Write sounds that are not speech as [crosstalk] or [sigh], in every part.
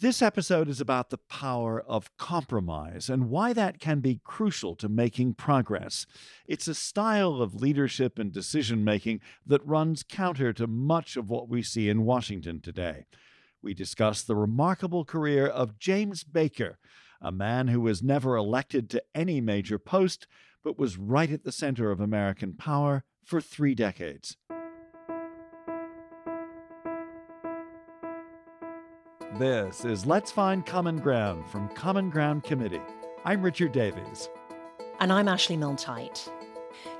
This episode is about the power of compromise and why that can be crucial to making progress. It's a style of leadership and decision making that runs counter to much of what we see in Washington today. We discuss the remarkable career of James Baker, a man who was never elected to any major post, but was right at the center of American power for three decades. This is Let's Find Common Ground from Common Ground Committee. I'm Richard Davies. And I'm Ashley Milne-Tyte.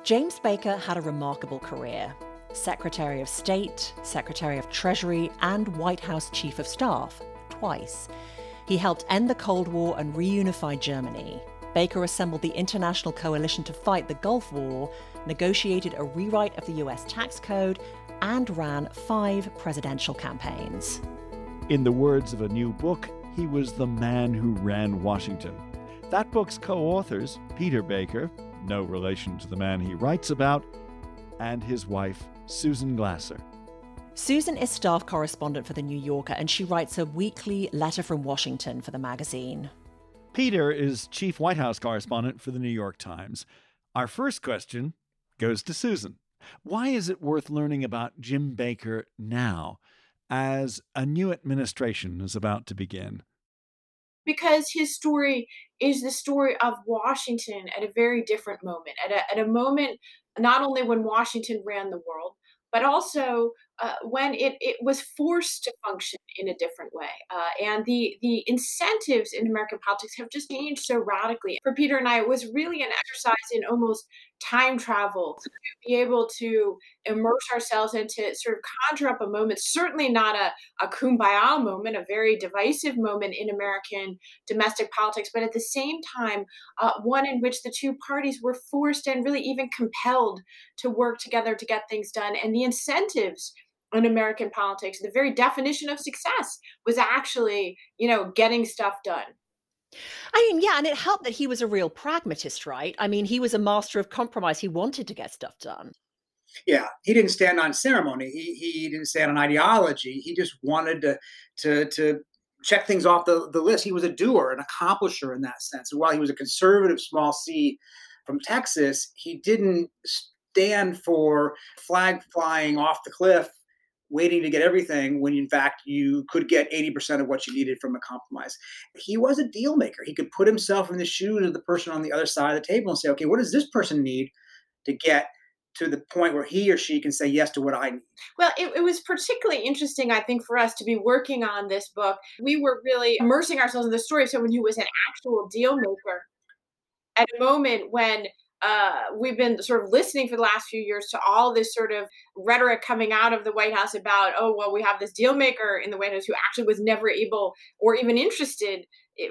James Baker had a remarkable career Secretary of State, Secretary of Treasury, and White House Chief of Staff twice. He helped end the Cold War and reunify Germany. Baker assembled the international coalition to fight the Gulf War, negotiated a rewrite of the US tax code, and ran five presidential campaigns. In the words of a new book, he was the man who ran Washington. That book's co authors, Peter Baker, no relation to the man he writes about, and his wife, Susan Glasser. Susan is staff correspondent for The New Yorker, and she writes a weekly letter from Washington for the magazine. Peter is chief White House correspondent for The New York Times. Our first question goes to Susan. Why is it worth learning about Jim Baker now? As a new administration is about to begin? Because his story is the story of Washington at a very different moment, at a, at a moment not only when Washington ran the world, but also uh, when it, it was forced to function in a different way. Uh, and the, the incentives in American politics have just changed so radically. For Peter and I, it was really an exercise in almost time travel to be able to immerse ourselves into sort of conjure up a moment, certainly not a, a kumbaya moment, a very divisive moment in American domestic politics, but at the same time, uh, one in which the two parties were forced and really even compelled to work together to get things done. And the incentives in American politics, the very definition of success was actually, you know, getting stuff done. I mean, yeah, and it helped that he was a real pragmatist, right? I mean, he was a master of compromise. He wanted to get stuff done. Yeah, he didn't stand on ceremony. He he didn't stand on ideology. He just wanted to to to check things off the, the list. He was a doer, an accomplisher in that sense. And while he was a conservative small C from Texas, he didn't stand for flag flying off the cliff waiting to get everything when in fact you could get 80% of what you needed from a compromise. He was a deal maker. He could put himself in the shoes of the person on the other side of the table and say, okay, what does this person need to get to the point where he or she can say yes to what I need. Well, it, it, was particularly interesting, I think, for us to be working on this book. We were really immersing ourselves in the story of someone who was an actual deal maker at a moment when uh, we've been sort of listening for the last few years to all this sort of rhetoric coming out of the White House about, oh, well, we have this deal maker in the White House who actually was never able or even interested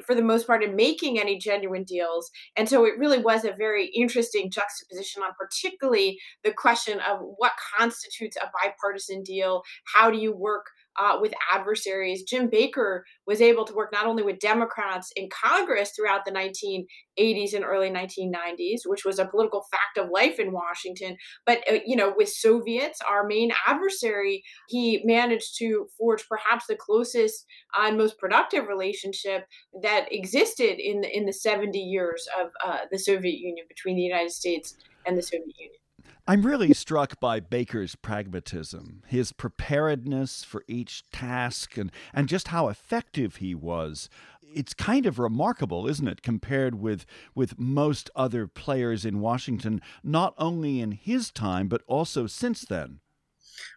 for the most part in making any genuine deals. And so it really was a very interesting juxtaposition on particularly the question of what constitutes a bipartisan deal? How do you work uh, with adversaries. Jim Baker was able to work not only with Democrats in Congress throughout the 1980s and early 1990s, which was a political fact of life in Washington, but uh, you know, with Soviets, our main adversary, he managed to forge perhaps the closest uh, and most productive relationship that existed in the, in the 70 years of uh, the Soviet Union between the United States and the Soviet Union. I'm really struck by Baker's pragmatism, his preparedness for each task, and, and just how effective he was. It's kind of remarkable, isn't it, compared with, with most other players in Washington, not only in his time, but also since then.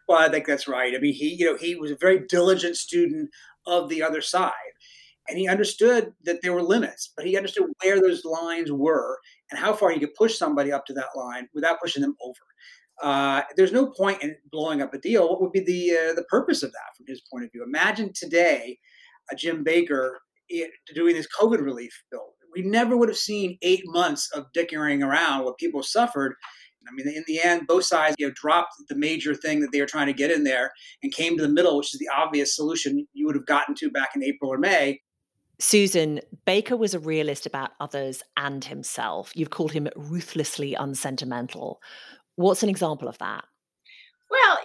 Well, I think that's right. I mean, he, you know, he was a very diligent student of the other side and he understood that there were limits, but he understood where those lines were and how far he could push somebody up to that line without pushing them over. Uh, there's no point in blowing up a deal. What would be the uh, the purpose of that from his point of view? Imagine today, a Jim Baker doing this COVID relief bill. We never would have seen eight months of dickering around what people suffered. I mean, in the end, both sides you know, dropped the major thing that they were trying to get in there and came to the middle, which is the obvious solution you would have gotten to back in April or May. Susan, Baker was a realist about others and himself. You've called him ruthlessly unsentimental. What's an example of that? Well,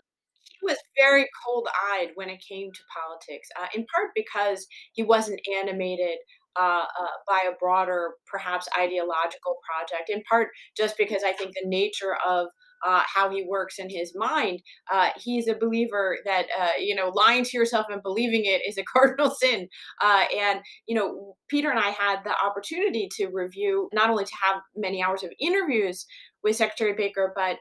he was very cold eyed when it came to politics, uh, in part because he wasn't animated uh, uh, by a broader, perhaps ideological project, in part just because I think the nature of uh, how he works in his mind, uh, he's a believer that uh, you know lying to yourself and believing it is a [laughs] cardinal sin. Uh, and you know, Peter and I had the opportunity to review not only to have many hours of interviews with Secretary Baker, but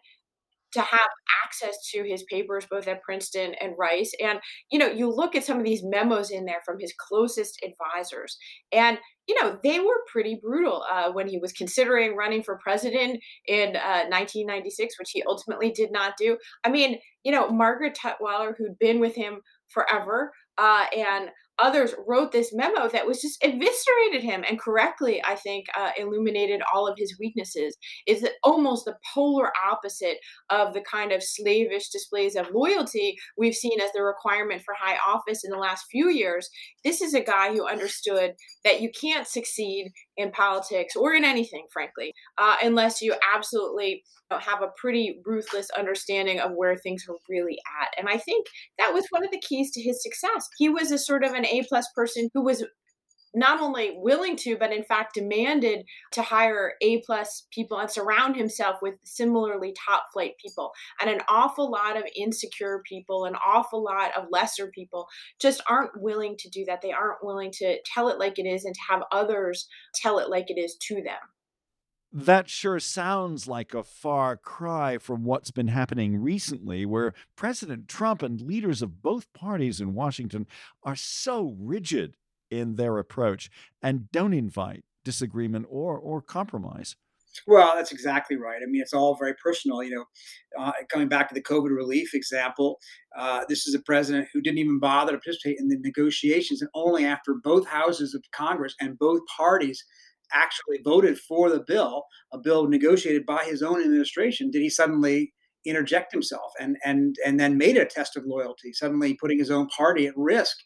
to have access to his papers both at Princeton and Rice. And, you know, you look at some of these memos in there from his closest advisors, and, you know, they were pretty brutal uh, when he was considering running for president in uh, 1996, which he ultimately did not do. I mean, you know, Margaret Tutwiler, who'd been with him forever, uh, and others wrote this memo that was just eviscerated him and correctly i think uh, illuminated all of his weaknesses is that almost the polar opposite of the kind of slavish displays of loyalty we've seen as the requirement for high office in the last few years. This is a guy who understood that you can't succeed in politics or in anything, frankly, uh, unless you absolutely have a pretty ruthless understanding of where things are really at. And I think that was one of the keys to his success. He was a sort of an A plus person who was not only willing to but in fact demanded to hire a plus people and surround himself with similarly top flight people. And an awful lot of insecure people an awful lot of lesser people just aren't willing to do that. They aren't willing to tell it like it is and to have others tell it like it is to them. That sure sounds like a far cry from what's been happening recently, where President Trump and leaders of both parties in Washington are so rigid in their approach and don't invite disagreement or or compromise. Well, that's exactly right. I mean, it's all very personal. You know, uh, coming back to the COVID relief example, uh, this is a president who didn't even bother to participate in the negotiations, and only after both houses of Congress and both parties actually voted for the bill, a bill negotiated by his own administration, did he suddenly interject himself and and and then made a test of loyalty, suddenly putting his own party at risk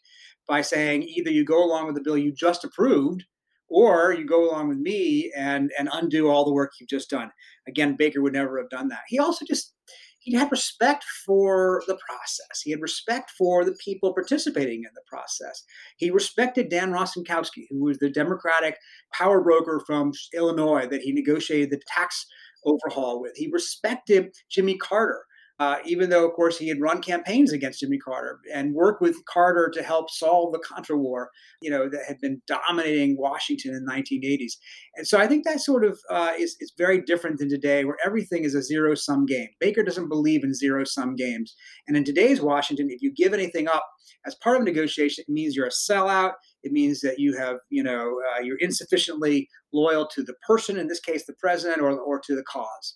by saying either you go along with the bill you just approved or you go along with me and and undo all the work you've just done. Again, Baker would never have done that. He also just he had respect for the process. He had respect for the people participating in the process. He respected Dan Rostenkowski, who was the Democratic power broker from Illinois that he negotiated the tax overhaul with. He respected Jimmy Carter, uh, even though, of course, he had run campaigns against Jimmy Carter and worked with Carter to help solve the Contra War, you know, that had been dominating Washington in the 1980s. And so I think that sort of uh, is, is very different than today, where everything is a zero sum game. Baker doesn't believe in zero sum games. And in today's Washington, if you give anything up as part of a negotiation, it means you're a sellout. It means that you have, you know, uh, you're insufficiently loyal to the person, in this case, the president, or, or to the cause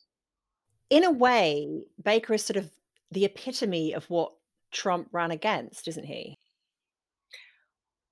in a way, Baker is sort of the epitome of what Trump ran against, isn't he?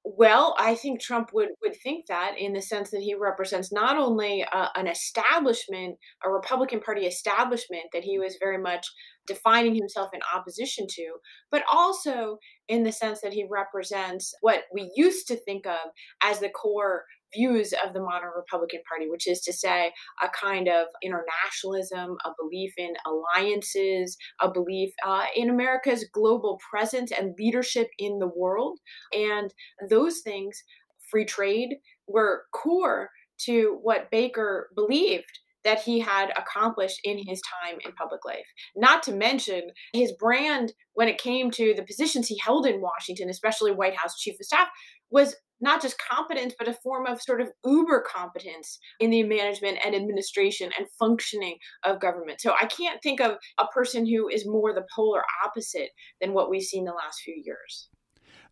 Well, I think Trump would would think that in the sense that he represents not only uh, an establishment, a Republican Party establishment that he was very much defining himself in opposition to, but also in the sense that he represents what we used to think of as the core views of the modern Republican Party, which is to say, a kind of internationalism, a belief in alliances, a belief uh, in America's global presence and leadership in the world. And those things, free trade, were core to what Baker believed that he had accomplished in his time in public life. Not to mention his brand when it came to the positions he held in Washington, especially White House Chief of Staff, was not just competence, but a form of sort of uber competence in the management and administration and functioning of government. So I can't think of a person who is more the polar opposite than what we've seen the last few years.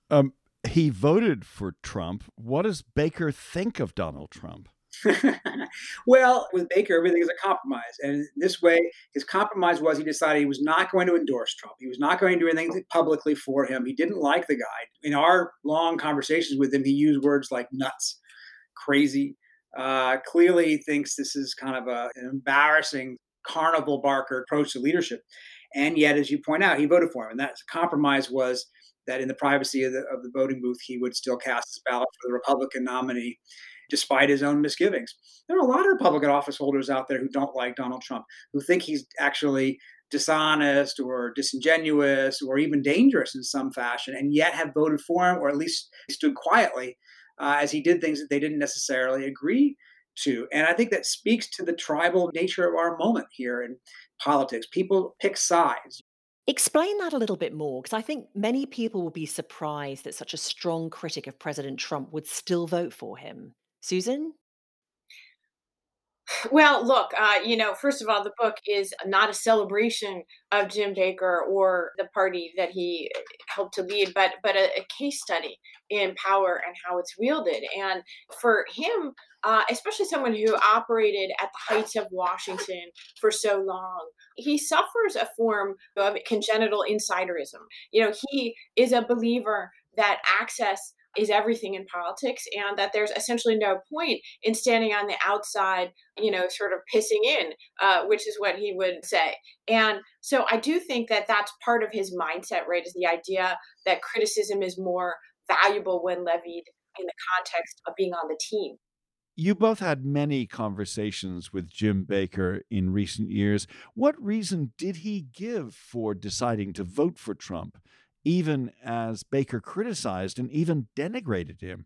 Um, he voted for Trump. What does Baker think of Donald Trump? [laughs] well, with Baker, everything is a compromise. And this way, his compromise was he decided he was not going to endorse Trump. He was not going to do anything publicly for him. He didn't like the guy. In our long conversations with him, he used words like nuts, crazy. Uh, clearly thinks this is kind of a, an embarrassing carnival barker approach to leadership. And yet, as you point out, he voted for him. And that compromise was that in the privacy of the, of the voting booth, he would still cast his ballot for the Republican nominee despite his own misgivings. There are a lot of Republican office holders out there who don't like Donald Trump, who think he's actually dishonest or disingenuous or even dangerous in some fashion, and yet have voted for him or at least stood quietly uh, as he did things that they didn't necessarily agree to. And I think that speaks to the tribal nature of our moment here in politics. People pick sides. Explain that a little bit more, because I think many people will be surprised that such a strong critic of President Trump would still vote for him. Susan? Well, look, uh, you know, first of all, the book is not a celebration of Jim Baker or the party that he helped to lead, but but a, a case study in power and how it's wielded. And for him, uh, especially someone who operated at the heights of Washington for so long, he suffers a form of congenital insiderism. You know, he is a believer that access is everything in politics and that there's essentially no point in standing on the outside you know sort of pissing in uh, which is what he would say and so i do think that that's part of his mindset right is the idea that criticism is more valuable when levied in the context of being on the team you both had many conversations with Jim Baker in recent years. What reason did he give for deciding to vote for Trump? Even as Baker criticized and even denigrated him.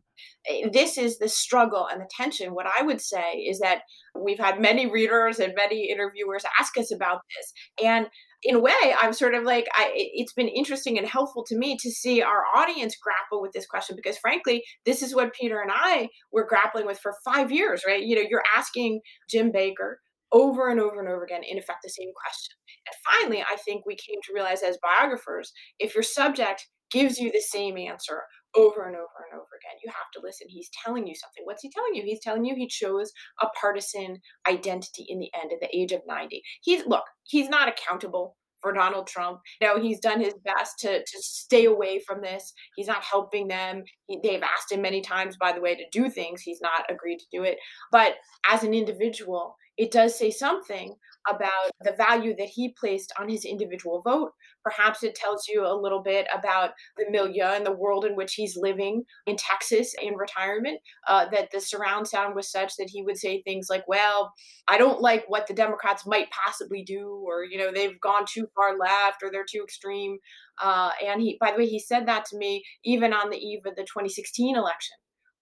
This is the struggle and the tension. What I would say is that we've had many readers and many interviewers ask us about this. And in a way, I'm sort of like, I, it's been interesting and helpful to me to see our audience grapple with this question because, frankly, this is what Peter and I were grappling with for five years, right? You know, you're asking Jim Baker over and over and over again, in effect, the same question. And finally, I think we came to realize as biographers if your subject gives you the same answer over and over and over again, you have to listen. He's telling you something. What's he telling you? He's telling you he chose a partisan identity in the end at the age of 90. He's look, he's not accountable for Donald Trump. Know, he's done his best to, to stay away from this. He's not helping them. He, they've asked him many times, by the way, to do things. He's not agreed to do it. But as an individual, it does say something about the value that he placed on his individual vote. Perhaps it tells you a little bit about the milieu and the world in which he's living in Texas in retirement, uh, that the surround sound was such that he would say things like, Well, I don't like what the Democrats might possibly do, or, you know, they've gone too far left or they're too extreme. Uh, and he, by the way, he said that to me even on the eve of the 2016 election.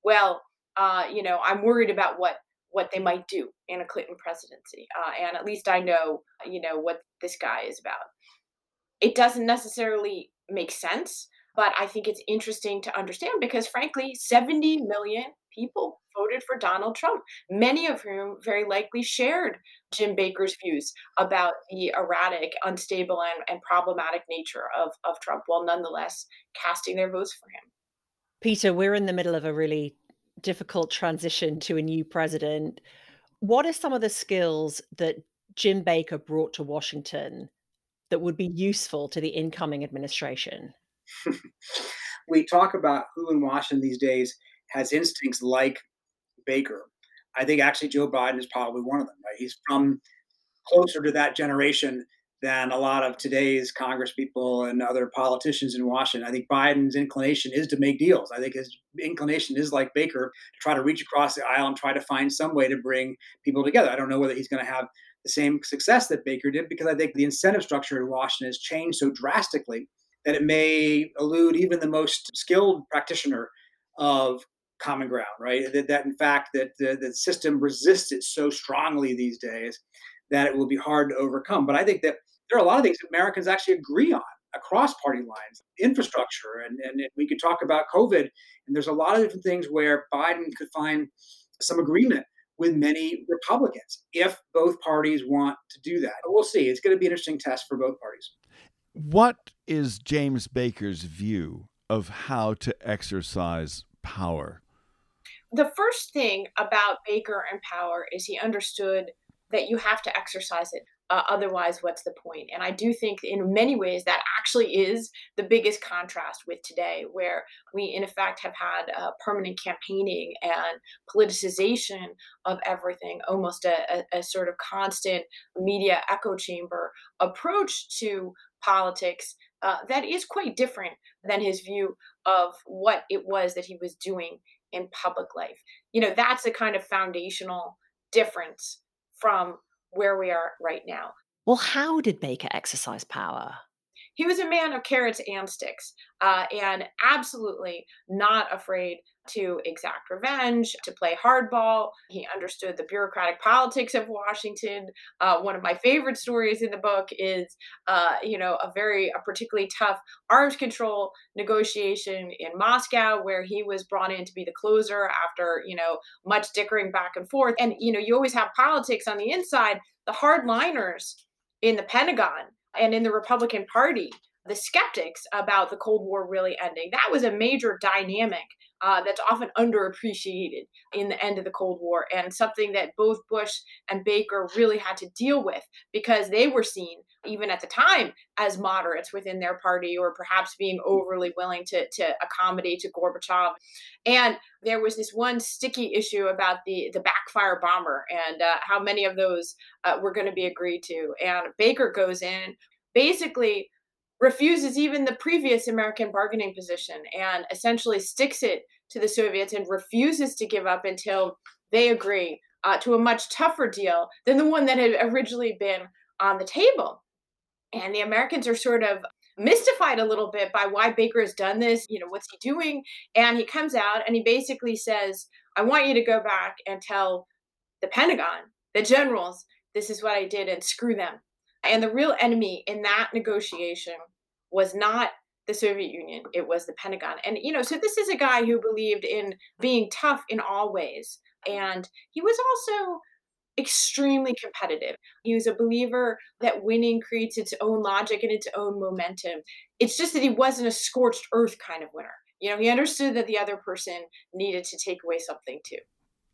Well, uh, you know, I'm worried about what what they might do in a Clinton presidency. Uh, and at least I know, you know, what this guy is about. It doesn't necessarily make sense, but I think it's interesting to understand because, frankly, 70 million people voted for Donald Trump, many of whom very likely shared Jim Baker's views about the erratic, unstable, and, and problematic nature of, of Trump, while nonetheless casting their votes for him. Peter, we're in the middle of a really difficult transition to a new president. What are some of the skills that Jim Baker brought to Washington that would be useful to the incoming administration? [laughs] we talk about who in Washington these days has instincts like Baker. I think actually Joe Biden is probably one of them. Right? He's from closer to that generation than a lot of today's Congress people and other politicians in Washington. I think Biden's inclination is to make deals. I think his inclination is like Baker to try to reach across the aisle and try to find some way to bring people together. I don't know whether he's going to have the same success that Baker did because I think the incentive structure in Washington has changed so drastically that it may elude even the most skilled practitioner of common ground, right? That, that in fact that the, the system resists it so strongly these days that it will be hard to overcome. But I think that there are a lot of things that Americans actually agree on across party lines, infrastructure, and, and we could talk about COVID. And there's a lot of different things where Biden could find some agreement with many Republicans if both parties want to do that. But we'll see. It's going to be an interesting test for both parties. What is James Baker's view of how to exercise power? The first thing about Baker and power is he understood that you have to exercise it uh, otherwise, what's the point? And I do think, in many ways, that actually is the biggest contrast with today, where we, in effect, have had uh, permanent campaigning and politicization of everything, almost a, a, a sort of constant media echo chamber approach to politics uh, that is quite different than his view of what it was that he was doing in public life. You know, that's a kind of foundational difference from where we are right now. Well, how did Baker exercise power? He was a man of carrots and sticks, uh, and absolutely not afraid to exact revenge, to play hardball. He understood the bureaucratic politics of Washington. Uh, one of my favorite stories in the book is, uh, you know, a very, a particularly tough arms control negotiation in Moscow, where he was brought in to be the closer after, you know, much dickering back and forth. And, you know, you always have politics on the inside. The hardliners in the Pentagon and in the Republican Party, the skeptics about the Cold War really ending. That was a major dynamic uh, that's often underappreciated in the end of the Cold War and something that both Bush and Baker really had to deal with because they were seen, even at the time, as moderates within their party or perhaps being overly willing to, to accommodate to Gorbachev. And there was this one sticky issue about the, the backfire bomber and uh, how many of those uh, were going to be agreed to. And Baker goes in, basically refuses even the previous American bargaining position and essentially sticks it to the Soviets and refuses to give up until they agree uh, to a much tougher deal than the one that had originally been on the table. And the Americans are sort of mystified a little bit by why Baker has done this. You know, what's he doing? And he comes out and he basically says, I want you to go back and tell the Pentagon, the generals, this is what I did and screw them. And the real enemy in that negotiation was not the Soviet Union, it was the Pentagon. And, you know, so this is a guy who believed in being tough in all ways. And he was also extremely competitive. He was a believer that winning creates its own logic and its own momentum. It's just that he wasn't a scorched earth kind of winner. You know, he understood that the other person needed to take away something too.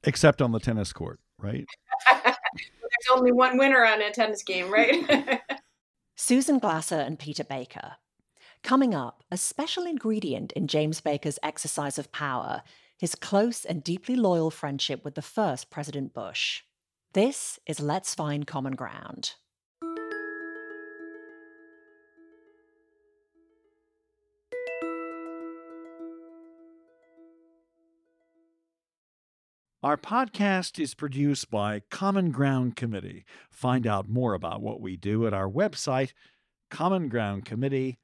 Except on the tennis court, right? [laughs] There's only one winner on a tennis game, right? [laughs] Susan Glasser and Peter Baker Coming up, a special ingredient in James Baker's exercise of power his close and deeply loyal friendship with the first President Bush. This is Let's Find Common Ground. Our podcast is produced by Common Ground Committee. Find out more about what we do at our website, commongroundcommittee.com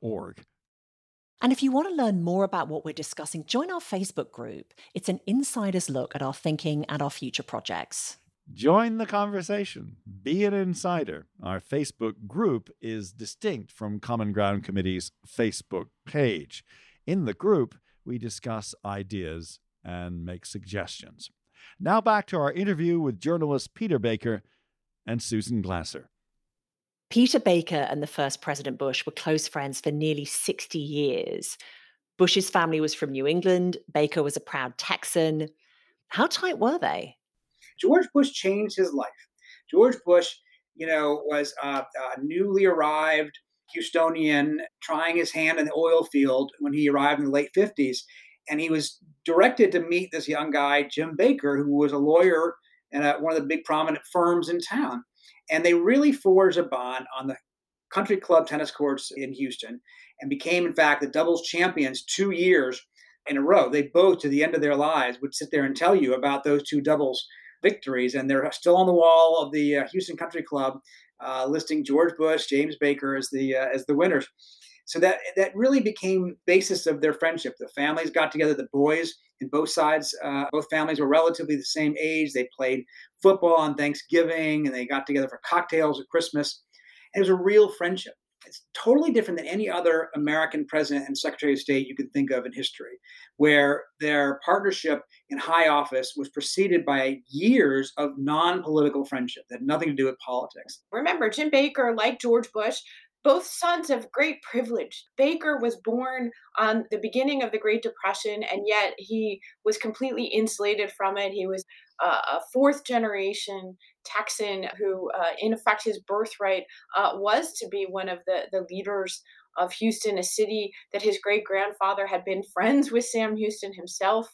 org. And if you want to learn more about what we're discussing, join our Facebook group. It's an insider's look at our thinking and our future projects. Join the conversation. Be an insider. Our Facebook group is distinct from Common Ground Committee's Facebook page. In the group, we discuss ideas and make suggestions. Now back to our interview with journalists Peter Baker and Susan Glasser. Peter Baker and the first President Bush were close friends for nearly 60 years. Bush's family was from New England. Baker was a proud Texan. How tight were they? George Bush changed his life. George Bush, you know, was a, a newly arrived Houstonian trying his hand in the oil field when he arrived in the late 50s. And he was directed to meet this young guy, Jim Baker, who was a lawyer and one of the big prominent firms in town. And they really forged a bond on the country club tennis courts in Houston and became, in fact, the doubles champions two years in a row. They both, to the end of their lives, would sit there and tell you about those two doubles victories. And they're still on the wall of the uh, Houston Country Club, uh, listing George Bush, James Baker as the uh, as the winners. So that that really became basis of their friendship. The families got together. The boys in both sides, uh, both families were relatively the same age. They played football on Thanksgiving and they got together for cocktails at Christmas. And it was a real friendship. It's totally different than any other American president and secretary of state you can think of in history, where their partnership in high office was preceded by years of non political friendship that had nothing to do with politics. Remember, Jim Baker, like George Bush, both sons of great privilege. Baker was born on the beginning of the Great Depression, and yet he was completely insulated from it. He was uh, a fourth generation Texan who, uh, in effect, his birthright uh, was to be one of the, the leaders of Houston, a city that his great grandfather had been friends with Sam Houston himself.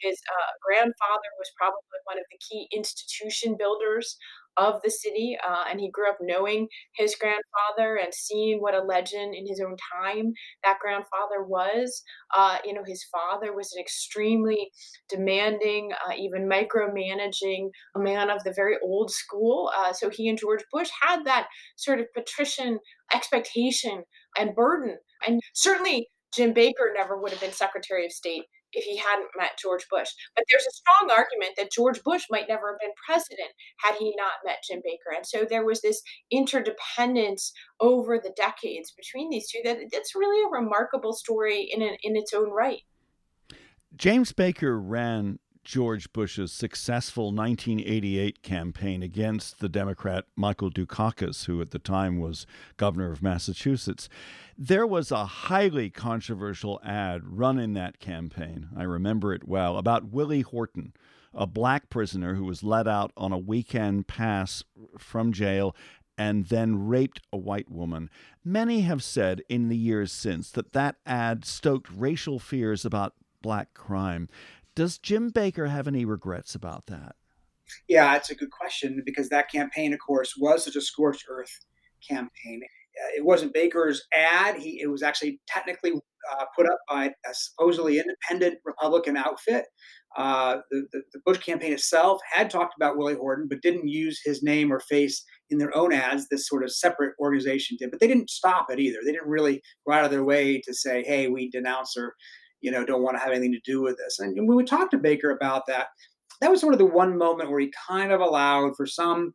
His uh, grandfather was probably one of the key institution builders of the city, uh, and he grew up knowing his grandfather and seeing what a legend in his own time that grandfather was. Uh, you know, his father was an extremely demanding, uh, even micromanaging man of the very old school. Uh, so he and George Bush had that sort of patrician expectation and burden. And certainly Jim Baker never would have been Secretary of State if he hadn't met George Bush. But there's a strong argument that George Bush might never have been president had he not met Jim Baker. And so there was this interdependence over the decades between these two that that's really a remarkable story in an, in its own right. James Baker ran George Bush's successful 1988 campaign against the Democrat Michael Dukakis, who at the time was governor of Massachusetts. There was a highly controversial ad run in that campaign, I remember it well, about Willie Horton, a black prisoner who was let out on a weekend pass from jail and then raped a white woman. Many have said in the years since that that ad stoked racial fears about black crime. Does Jim Baker have any regrets about that? Yeah, it's a good question because that campaign, of course, was such a scorched earth campaign. Uh, it wasn't Baker's ad. He it was actually technically uh, put up by a supposedly independent Republican outfit. Uh, the, the, the, Bush campaign itself had talked about Willie Horton, but didn't use his name or face in their own ads. This sort of separate organization did, but they didn't stop it either. They didn't really go out of their way to say, "Hey, we denounce or you know, don't want to have anything to do with this. And when we talked to Baker about that, that was sort of the one moment where he kind of allowed for some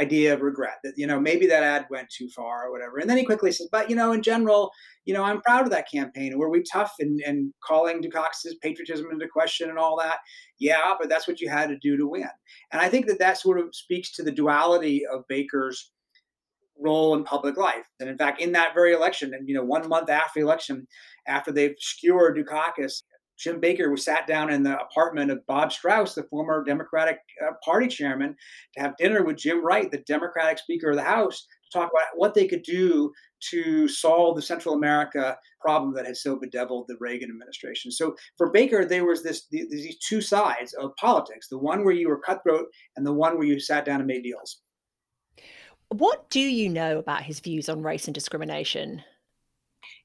idea of regret that, you know, maybe that ad went too far or whatever. And then he quickly says, but, you know, in general, you know, I'm proud of that campaign. Were we tough and, and calling Dukakis' patriotism into question and all that? Yeah, but that's what you had to do to win. And I think that that sort of speaks to the duality of Baker's role in public life. And in fact, in that very election, and you know, one month after the election, after they've skewered Dukakis, Jim Baker was sat down in the apartment of Bob Strauss, the former Democratic uh, Party chairman, to have dinner with Jim Wright, the Democratic Speaker of the House, to talk about what they could do to solve the Central America problem that had so bedeviled the Reagan administration. So for Baker, there was this these two sides of politics: the one where you were cutthroat, and the one where you sat down and made deals. What do you know about his views on race and discrimination?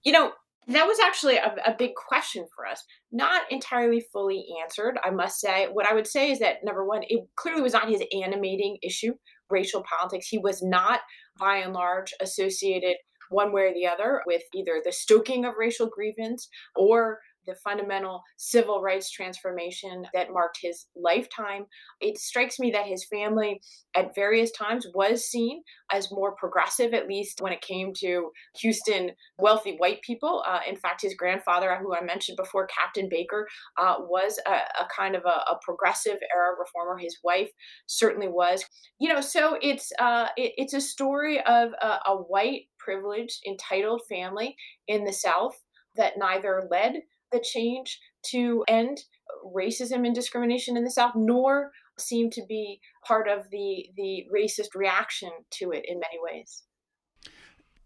You know, that was actually a, a, big question for us. Not entirely fully answered, I must say. What I would say is that number one, it clearly was not his animating issue, racial politics. He was not, by and large, associated one way or the other with either the stoking of racial grievance or the fundamental civil rights transformation that marked his lifetime. It strikes me that his family at various times was seen as more progressive, at least when it came to Houston wealthy white people. Uh, in fact, his grandfather, who I mentioned before, Captain Baker, uh, was a, a, kind of a, a, progressive era reformer. His wife certainly was. You know, so it's uh, it, it's a story of a, a white, privileged, entitled family in the South that neither led the change to end racism and discrimination in the South, nor seem to be part of the the racist reaction to it in many ways.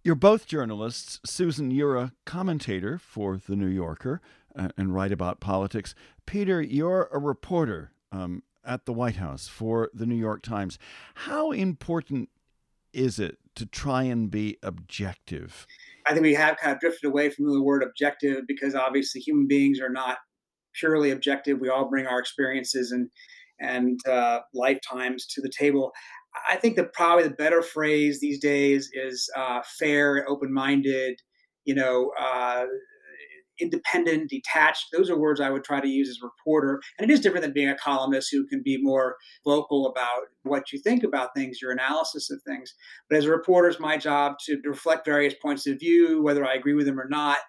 You're both journalists. Susan, you're a commentator for The New Yorker uh, and write about politics. Peter, you're a reporter um, at the White House for The New York Times. How important is it to try and be objective? I think we have kind of drifted away from the word objective because obviously human beings are not purely objective. We all bring our experiences and and uh, lifetimes to the table. I think that probably the better phrase these days is uh, fair, open-minded. You know, uh, independent, detached. Those are words I would try to use as a reporter. And it is different than being a columnist who can be more vocal about what you think about things, your analysis of things. But as a reporter, it's my job to, reflect various points of view, whether I agree with them or not.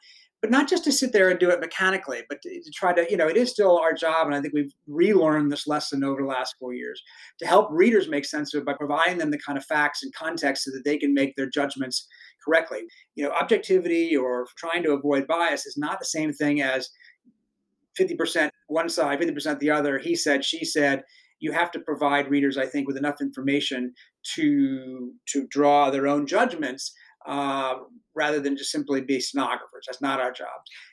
But not just to sit there and do it mechanically, but to, to try to, you know, it is still our job. And I think we've relearned this lesson over the last four years to help readers make sense of it by providing them the kind of facts and context so that they can make their judgments correctly. You know, objectivity or trying to avoid bias is not the same thing as 50% one side, 50% the other. He said, she said. You have to provide readers, I think, with enough information to to draw their own judgments uh, rather than just simply be stenographers. That's not our job,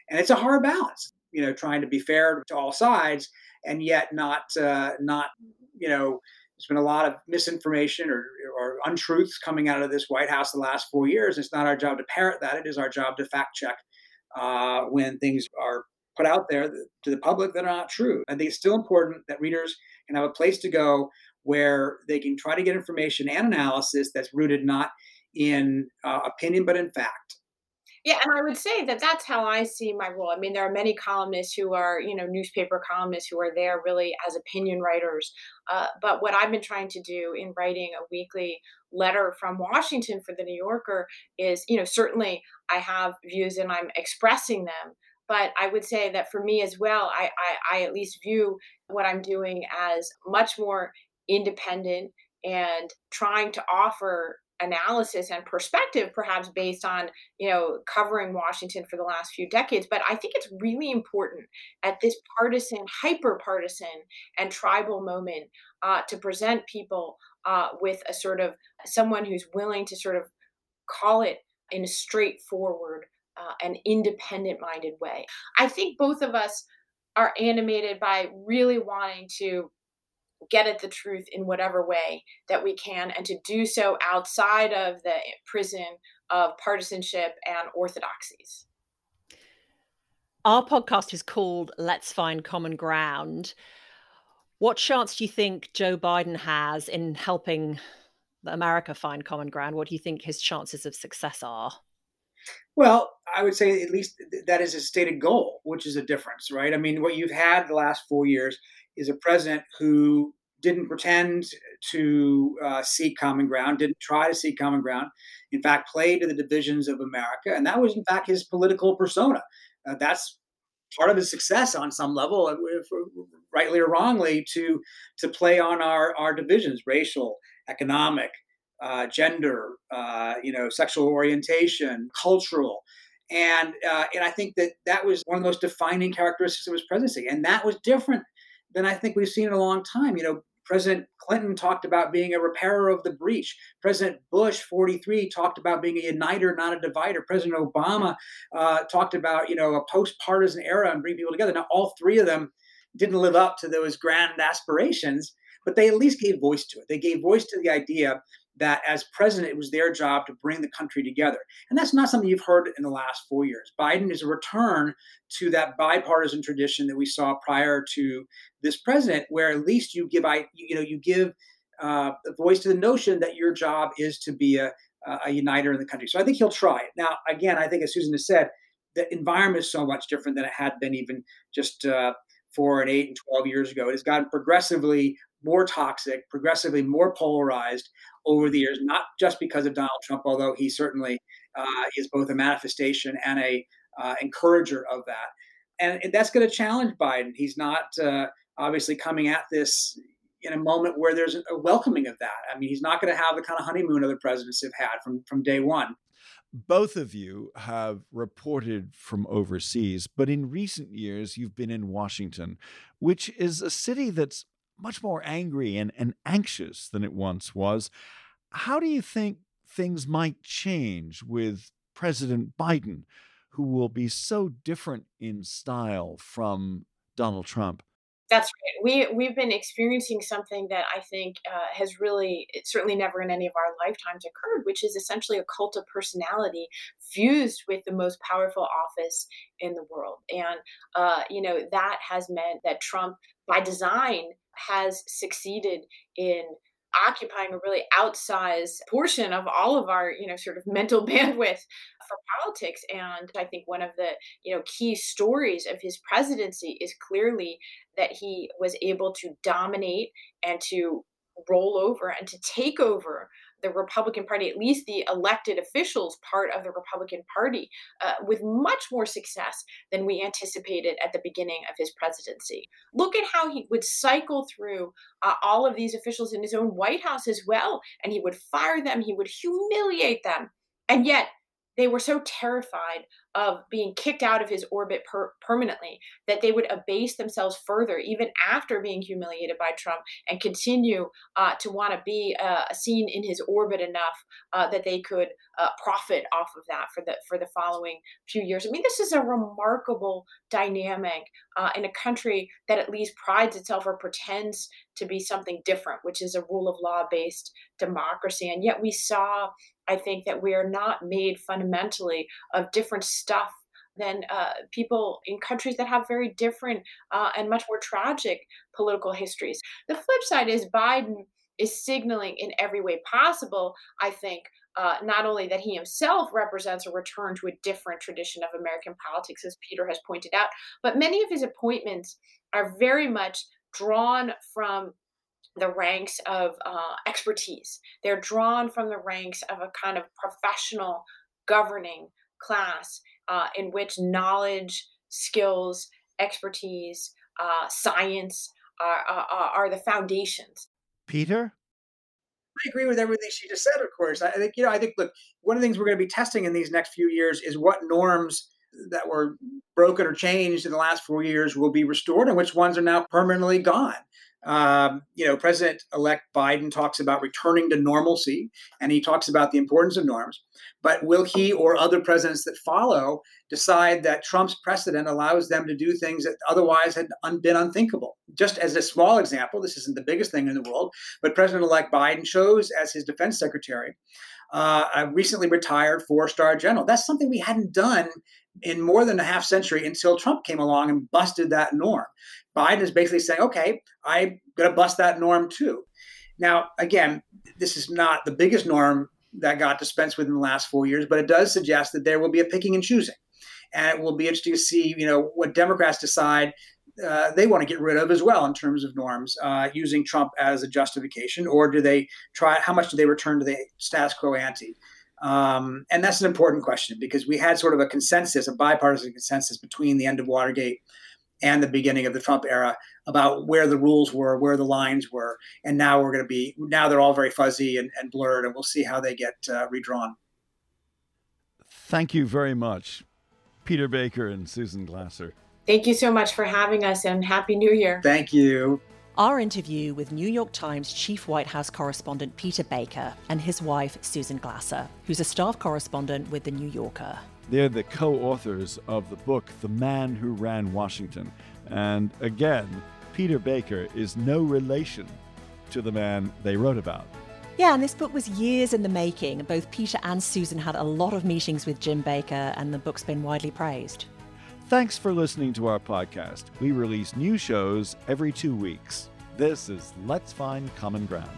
and it's a hard balance. You know, trying to be fair to all sides and yet not uh, not you know there's been a lot of misinformation or, or untruths coming out of this White House the last four years. It's not our job to parrot that. It is our job to fact check uh, when things are put out there to the public that are not true. I think it's still important that readers can have a place to go where they can try to get information and analysis that's rooted not in uh, opinion but in fact. Yeah, and I would say that that's how I see my role. I mean, there are many columnists who are, you know, newspaper columnists who are there really as opinion writers. Uh, but what I've been trying to do in writing a weekly letter from Washington for the New Yorker is, you know, certainly I have views and I'm expressing them. But I would say that for me as well, I, I, I at least view what I'm doing as much more independent and trying to offer analysis and perspective perhaps based on you know covering washington for the last few decades but i think it's really important at this partisan hyper partisan and tribal moment uh, to present people uh, with a sort of someone who's willing to sort of call it in a straightforward uh, and independent minded way. I think both of us are animated by really wanting to get at the truth in whatever way that we can and to do so outside of the prison of partisanship and orthodoxies. Our podcast is called Let's Find Common Ground. What chance do you think Joe Biden has in helping America find common ground? What do you think his chances of success are? Well, I would say at least that is a stated goal, which is a difference, right? I mean, what you've had the last four years is a president who didn't pretend to uh, seek common ground, didn't try to seek common ground. In fact, played to the divisions of America, and that was in fact his political persona. Uh, that's part of his success on some level, uh, rightly or wrongly, to to play on our our divisions, racial, economic, uh, gender, uh, you know, sexual orientation, cultural. And uh, and I think that that was one of the most defining characteristics of his presidency, and that was different than I think we've seen in a long time. You know, President Clinton talked about being a repairer of the breach. President Bush, 43, talked about being a uniter, not a divider. President Obama uh, talked about, you know, a post-partisan era and bring people together. Now, all three of them didn't live up to those grand aspirations, but they at least gave voice to it. They gave voice to the idea that as president, it was their job to bring the country together. And that's not something you've heard in the last four years. Biden is a return to that bipartisan tradition that we saw prior to this president, where at least you give, I you know, you give uh, voice to the notion that your job is to be a, a uniter in the country. So I think he'll try it. Now, again, I think as Susan has said, the environment is so much different than it had been even just uh, four and eight and 12 years ago. It has gotten progressively more toxic, progressively more polarized over the years, not just because of Donald Trump, although he certainly uh, is both a manifestation and a uh, encourager of that. And that's going to challenge Biden. He's not uh, obviously coming at this in a moment where there's a welcoming of that. I mean, he's not going to have the kind of honeymoon other presidents have had from from day one. Both of you have reported from overseas, but in recent years, you've been in Washington, which is a city that's much more angry and, and anxious than it once was. How do you think things might change with President Biden, who will be so different in style from Donald Trump? That's right. We we've been experiencing something that I think uh, has really, certainly never in any of our lifetimes occurred, which is essentially a cult of personality fused with the most powerful office in the world, and uh, you know that has meant that Trump, by design, has succeeded in occupying a really outsized portion of all of our you know sort of mental [laughs] bandwidth for politics. And i think one of the you know key stories of his presidency is clearly that he was able to dominate and to roll over and to take over the Republican Party, at least the elected officials part of the Republican Party, uh, with much more success than we anticipated at the beginning of his presidency. Look at how he would cycle through uh, all of these officials in his own White House as well, and he would fire them, he would humiliate them. And yet, they were so terrified of being kicked out of his orbit per- permanently, that they would abase themselves further, even after being humiliated by Trump, and continue uh, to want to be uh, seen in his orbit enough uh, that they could uh, profit off of that for the for the following few years. I mean, this is a remarkable dynamic uh, in a country that at least prides itself or pretends to be something different, which is a rule of law based democracy. And yet we saw, I think, that we are not made fundamentally of different stuff than uh, people in countries that have very different uh, and much more tragic political histories. The flip side is Biden is signaling in every way possible, I think, uh, not only that he himself represents a return to a different tradition of American politics, as Peter has pointed out, but many of his appointments are very much drawn from the ranks of uh, expertise. They're drawn from the ranks of a kind of professional governing class uh, in which knowledge, skills, expertise, uh, science are, are, are the foundations. Peter? I agree with everything she just said, of course. I think, you know, I think, look, one of the things we're going to be testing in these next few years is what norms that were broken or changed in the last four years will be restored and which ones are now permanently gone. Um, you know, President elect Biden talks about returning to normalcy and he talks about the importance of norms. But will he or other presidents that follow decide that Trump's precedent allows them to do things that otherwise had been unthinkable? Just as a small example, this isn't the biggest thing in the world, but President elect Biden chose as his defense secretary uh, a recently retired four star general. That's something we hadn't done in more than a half century until Trump came along and busted that norm. Biden is basically saying, okay, I'm going to bust that norm too. Now, again, this is not the biggest norm that got dispensed with in the last four years, but it does suggest that there will be a picking and choosing. And it will be interesting to see, you know, what Democrats decide uh, they want to get rid of as well in terms of norms, uh, using Trump as a justification, or do they try? How much do they return to the status quo ante? Um, and that's an important question because we had sort of a consensus, a bipartisan consensus between the end of Watergate and the beginning of the Trump era about where the rules were, where the lines were. And now we're going to be, now they're all very fuzzy and, and blurred, and we'll see how they get uh, redrawn. Thank you very much, Peter Baker and Susan Glasser. Thank you so much for having us and Happy New Year. Thank you. Our interview with New York Times chief White House correspondent Peter Baker and his wife Susan Glasser, who's a staff correspondent with The New Yorker. They're the co authors of the book, The Man Who Ran Washington. And again, Peter Baker is no relation to the man they wrote about. Yeah, and this book was years in the making. Both Peter and Susan had a lot of meetings with Jim Baker, and the book's been widely praised. Thanks for listening to our podcast. We release new shows every two weeks. This is Let's Find Common Ground.